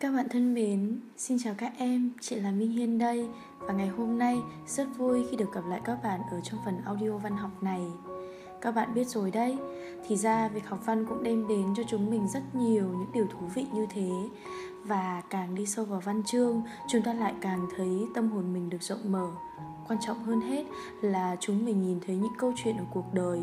Các bạn thân mến, xin chào các em, chị là Minh Hiên đây Và ngày hôm nay rất vui khi được gặp lại các bạn ở trong phần audio văn học này. Các bạn biết rồi đấy, thì ra việc học văn cũng đem đến cho chúng mình rất nhiều những điều thú vị như thế. Và càng đi sâu vào văn chương, chúng ta lại càng thấy tâm hồn mình được rộng mở. Quan trọng hơn hết là chúng mình nhìn thấy những câu chuyện ở cuộc đời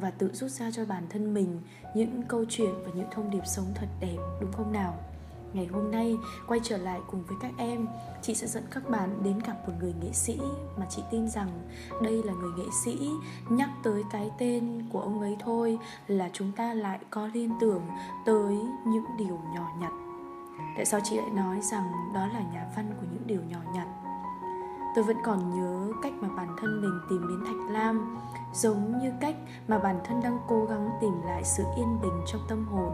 và tự rút ra cho bản thân mình những câu chuyện và những thông điệp sống thật đẹp đúng không nào? Ngày hôm nay quay trở lại cùng với các em. Chị sẽ dẫn các bạn đến gặp một người nghệ sĩ Mà chị tin rằng đây là người nghệ sĩ Nhắc tới cái tên của ông ấy thôi, Là chúng ta lại có liên tưởng tới những điều nhỏ nhặt. Tại sao chị lại nói rằng đó là nhà văn của những điều nhỏ nhặt? Tôi vẫn còn nhớ cách mà bản thân mình tìm đến Thạch Lam, Giống như cách mà bản thân đang cố gắng tìm lại sự yên bình trong tâm hồn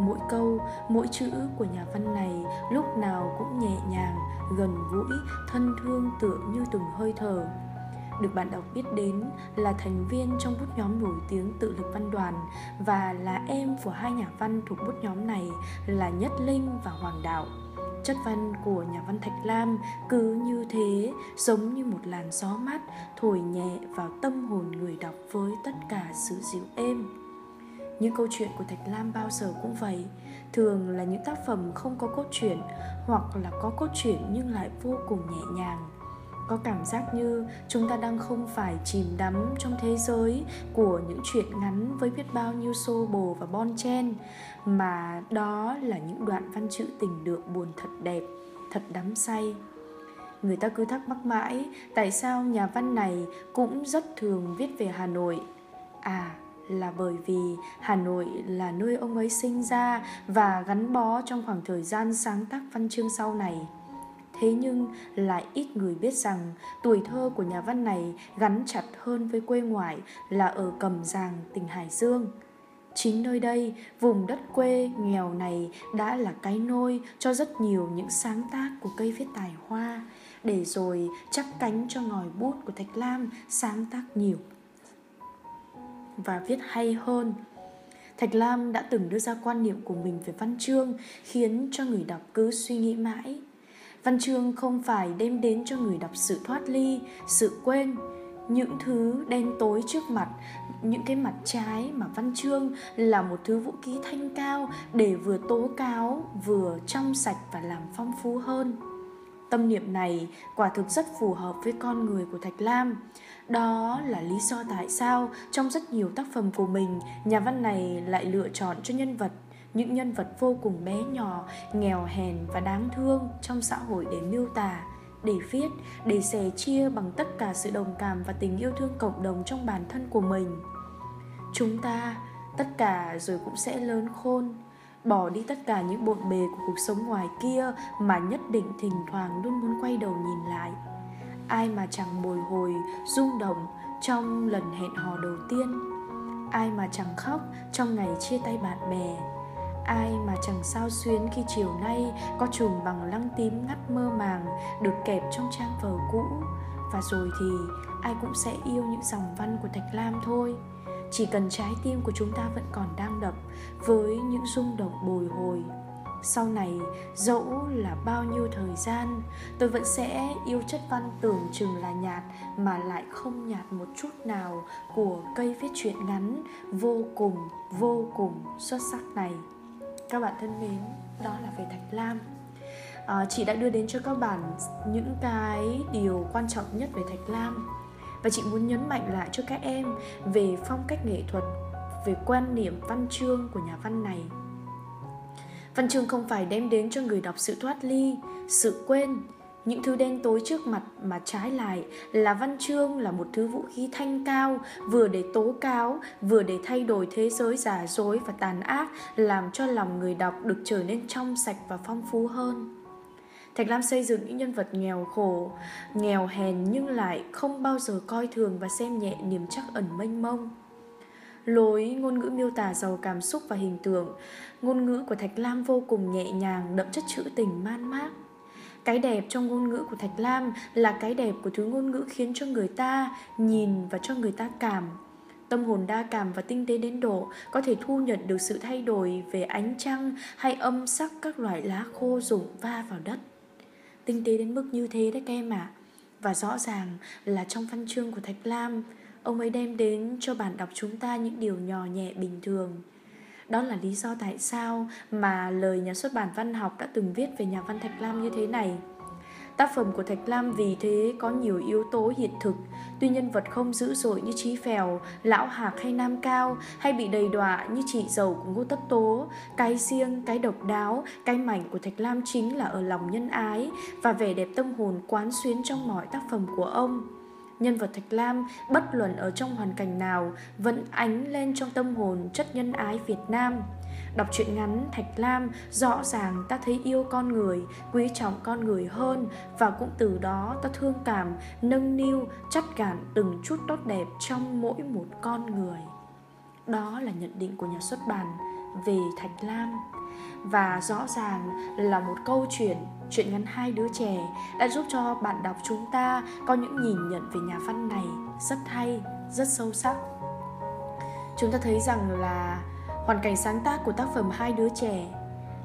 mỗi câu mỗi chữ của nhà văn này lúc nào cũng nhẹ nhàng gần gũi thân thương tựa như từng hơi thở được bạn đọc biết đến là thành viên trong bút nhóm nổi tiếng tự lực văn đoàn và là em của hai nhà văn thuộc bút nhóm này là Nhất Linh và Hoàng Đạo. Chất văn của nhà văn Thạch Lam cứ như thế, giống như một làn gió mát thổi nhẹ vào tâm hồn người đọc với tất cả sự dịu êm. Những câu chuyện của Thạch Lam bao giờ cũng vậy. Thường là những tác phẩm không có cốt truyện Hoặc là có cốt truyện nhưng lại vô cùng nhẹ nhàng. Có cảm giác như chúng ta đang không phải chìm đắm trong thế giới của những chuyện ngắn với biết bao nhiêu xô bồ và bon chen, mà đó là những đoạn văn chữ tình được buồn thật đẹp, thật đắm say. Người ta cứ thắc mắc mãi, tại sao nhà văn này cũng rất thường viết về hà nội? À là bởi vì Hà Nội là nơi ông ấy sinh ra và gắn bó trong khoảng thời gian sáng tác văn chương sau này. Thế nhưng lại ít người biết rằng tuổi thơ của nhà văn này gắn chặt hơn với quê ngoại là ở Cầm Giàng, tỉnh Hải Dương. Chính nơi đây, vùng đất quê nghèo này đã là cái nôi cho rất nhiều những sáng tác của cây viết tài hoa, để rồi chắp cánh cho ngòi bút của Thạch Lam sáng tác nhiều và viết hay hơn Thạch Lam đã từng đưa ra quan niệm của mình về văn chương khiến cho người đọc cứ suy nghĩ mãi. Văn chương không phải đem đến cho người đọc sự thoát ly, sự quên, những thứ đen tối trước mặt, những cái mặt trái mà văn chương là một thứ vũ khí thanh cao để vừa tố cáo, vừa trong sạch và làm phong phú hơn. Tâm niệm này quả thực rất phù hợp với con người của Thạch Lam. Đó là lý do tại sao trong rất nhiều tác phẩm của mình, nhà văn này lại lựa chọn cho nhân vật những nhân vật vô cùng bé nhỏ, nghèo hèn và đáng thương trong xã hội để miêu tả, để viết, để sẻ chia bằng tất cả sự đồng cảm và tình yêu thương cộng đồng trong bản thân của mình. Chúng ta, tất cả rồi cũng sẽ lớn khôn, bỏ đi tất cả những bộn bề của cuộc sống ngoài kia mà nhất định thỉnh thoảng luôn muốn quay đầu nhìn lại. Ai mà chẳng bồi hồi, rung động trong lần hẹn hò đầu tiên. Ai mà chẳng khóc trong ngày chia tay bạn bè. Ai mà chẳng sao xuyến khi chiều nay có chùm bằng lăng tím ngắt mơ màng được kẹp trong trang vở cũ. Và rồi thì ai cũng sẽ yêu những dòng văn của thạch lam thôi chỉ cần trái tim của chúng ta vẫn còn đang đập với những rung động bồi hồi. Sau này dẫu là bao nhiêu thời gian tôi vẫn sẽ yêu chất văn tưởng chừng là nhạt mà lại không nhạt một chút nào của cây viết truyện ngắn vô cùng vô cùng xuất sắc này. Các bạn thân mến đó là về thạch lam. À, chị đã đưa đến cho các bạn những cái điều quan trọng nhất về thạch lam và chị muốn nhấn mạnh lại cho các em về phong cách nghệ thuật, về quan niệm văn chương của nhà văn này. Văn chương không phải đem đến cho người đọc sự thoát ly, sự quên. Những thứ đen tối trước mặt mà trái lại là văn chương, là một thứ vũ khí thanh cao, vừa để tố cáo, vừa để thay đổi thế giới giả dối và tàn ác, làm cho lòng người đọc được trở nên trong sạch và phong phú hơn. Thạch Lam xây dựng những nhân vật nghèo khổ, nghèo hèn nhưng lại không bao giờ coi thường và xem nhẹ niềm chắc ẩn mênh mông. Lối ngôn ngữ miêu tả giàu cảm xúc và hình tượng, ngôn ngữ của Thạch Lam vô cùng nhẹ nhàng, đậm chất trữ tình man mác. Cái đẹp trong ngôn ngữ của Thạch Lam là cái đẹp của thứ ngôn ngữ khiến cho người ta nhìn và cho người ta cảm. tâm hồn đa cảm và tinh tế đến độ có thể thu nhận được sự thay đổi về ánh trăng hay âm sắc các loại lá khô rụng va vào đất. Tinh tế đến mức như thế đấy các em ạ. À. Và rõ ràng là trong văn chương của Thạch Lam, ông ấy đem đến cho bạn đọc chúng ta những điều nhỏ nhẹ bình thường. Đó là lý do tại sao mà lời nhà xuất bản văn học đã từng viết về nhà văn Thạch Lam như thế này – Tác phẩm của Thạch Lam vì thế có nhiều yếu tố hiện thực, tuy nhân vật không dữ dội như Trí Phèo, Lão Hạc hay Nam Cao, hay bị đầy đọa như chị giàu của Ngô Tất Tố. Cái riêng, cái độc đáo, cái mảnh của Thạch Lam chính là ở lòng nhân ái và vẻ đẹp tâm hồn quán xuyến trong mọi tác phẩm của ông. Nhân vật Thạch Lam bất luận ở trong hoàn cảnh nào vẫn ánh lên trong tâm hồn chất nhân ái Việt Nam. Đọc truyện ngắn Thạch Lam rõ ràng ta thấy yêu con người, quý trọng con người hơn và cũng từ đó ta thương cảm, nâng niu, chắt gạn từng chút tốt đẹp trong mỗi một con người. Đó là nhận định của nhà xuất bản về Thạch Lam và rõ ràng là một câu chuyện chuyện ngắn hai đứa trẻ đã giúp cho bạn đọc chúng ta có những nhìn nhận về nhà văn này rất hay, rất sâu sắc. Chúng ta thấy rằng là Hoàn cảnh sáng tác của tác phẩm hai đứa trẻ.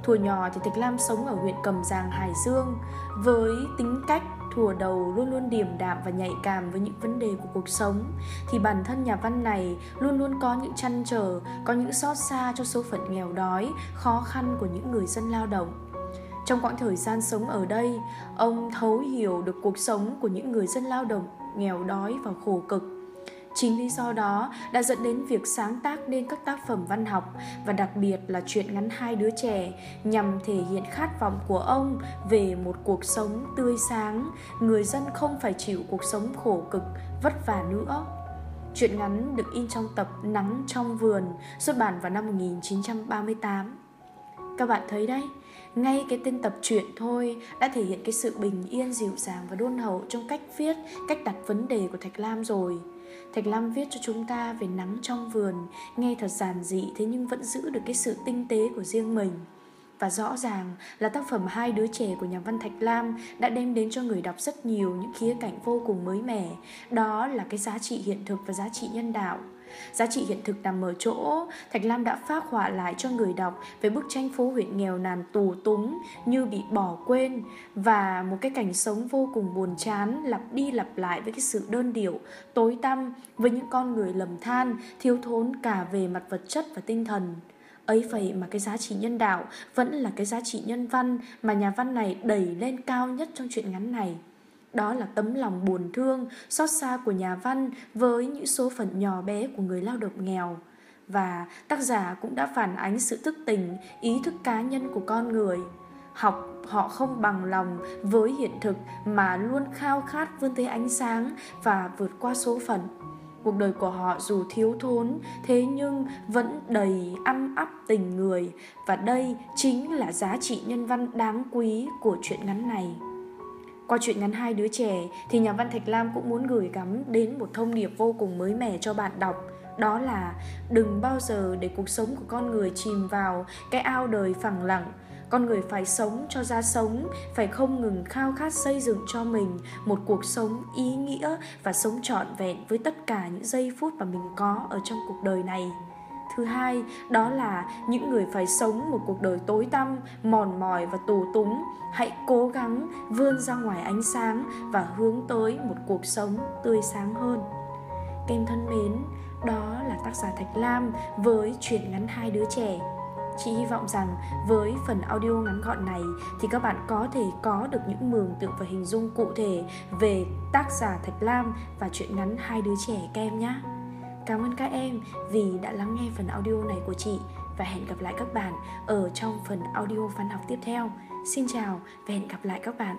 Thuở nhỏ thì Thạch Lam sống ở huyện Cầm Giàng, Hải Dương. Với tính cách thùa đầu luôn luôn điềm đạm và nhạy cảm với những vấn đề của cuộc sống thì bản thân nhà văn này luôn luôn có những chăn trở có những xót xa cho số phận nghèo đói khó khăn của những người dân lao động. Trong quãng thời gian sống ở đây ông thấu hiểu được cuộc sống của những người dân lao động nghèo đói và khổ cực. Chính lý do đó đã dẫn đến việc sáng tác nên các tác phẩm văn học và đặc biệt là chuyện ngắn hai đứa trẻ nhằm thể hiện khát vọng của ông về một cuộc sống tươi sáng, người dân không phải chịu cuộc sống khổ cực, vất vả nữa. Chuyện ngắn được in trong tập Nắng trong vườn, xuất bản vào năm 1938. Các bạn thấy đấy, ngay cái tên tập truyện thôi đã thể hiện cái sự bình yên dịu dàng và đôn hậu trong cách viết, cách đặt vấn đề của Thạch Lam rồi. Thạch Lam viết cho chúng ta về nắng trong vườn, nghe thật giản dị thế nhưng vẫn giữ được cái sự tinh tế của riêng mình. Và rõ ràng là tác phẩm Hai đứa trẻ của nhà văn Thạch Lam đã đem đến cho người đọc rất nhiều những khía cạnh vô cùng mới mẻ. Đó là cái giá trị hiện thực và giá trị nhân đạo. Giá trị hiện thực nằm ở chỗ Thạch Lam đã phát họa lại cho người đọc về bức tranh phố huyện nghèo nàn tù túng như bị bỏ quên và một cái cảnh sống vô cùng buồn chán lặp đi lặp lại với cái sự đơn điệu, tối tăm với những con người lầm than, thiếu thốn cả về mặt vật chất và tinh thần. Ấy vậy mà cái giá trị nhân đạo vẫn là cái giá trị nhân văn mà nhà văn này đẩy lên cao nhất trong truyện ngắn này. Đó là tấm lòng buồn thương, xót xa của nhà văn với những số phận nhỏ bé của người lao động nghèo. Và tác giả cũng đã phản ánh sự thức tình, ý thức cá nhân của con người. Học họ không bằng lòng với hiện thực mà luôn khao khát vươn tới ánh sáng và vượt qua số phận. Cuộc đời của họ dù thiếu thốn, thế nhưng vẫn đầy âm ấp tình người và đây chính là giá trị nhân văn đáng quý của chuyện ngắn này. Qua chuyện ngắn hai đứa trẻ thì nhà văn Thạch Lam cũng muốn gửi gắm đến một thông điệp vô cùng mới mẻ cho bạn đọc. Đó là đừng bao giờ để cuộc sống của con người chìm vào cái ao đời phẳng lặng. Con người phải sống cho ra sống, phải không ngừng khao khát xây dựng cho mình một cuộc sống ý nghĩa và sống trọn vẹn với tất cả những giây phút mà mình có ở trong cuộc đời này thứ hai, đó là những người phải sống một cuộc đời tối tăm, mòn mỏi và tù túng. Hãy cố gắng vươn ra ngoài ánh sáng và hướng tới một cuộc sống tươi sáng hơn. Kem thân mến, đó là tác giả thạch lam với chuyện ngắn hai đứa trẻ. Chị hy vọng rằng với phần audio ngắn gọn này thì các bạn có thể có được những mường tượng và hình dung cụ thể về tác giả Thạch Lam và chuyện ngắn hai đứa trẻ các em nhé. Cảm ơn các em vì đã lắng nghe phần audio này của chị và hẹn gặp lại các bạn ở trong phần audio văn học tiếp theo. Xin chào và hẹn gặp lại các bạn.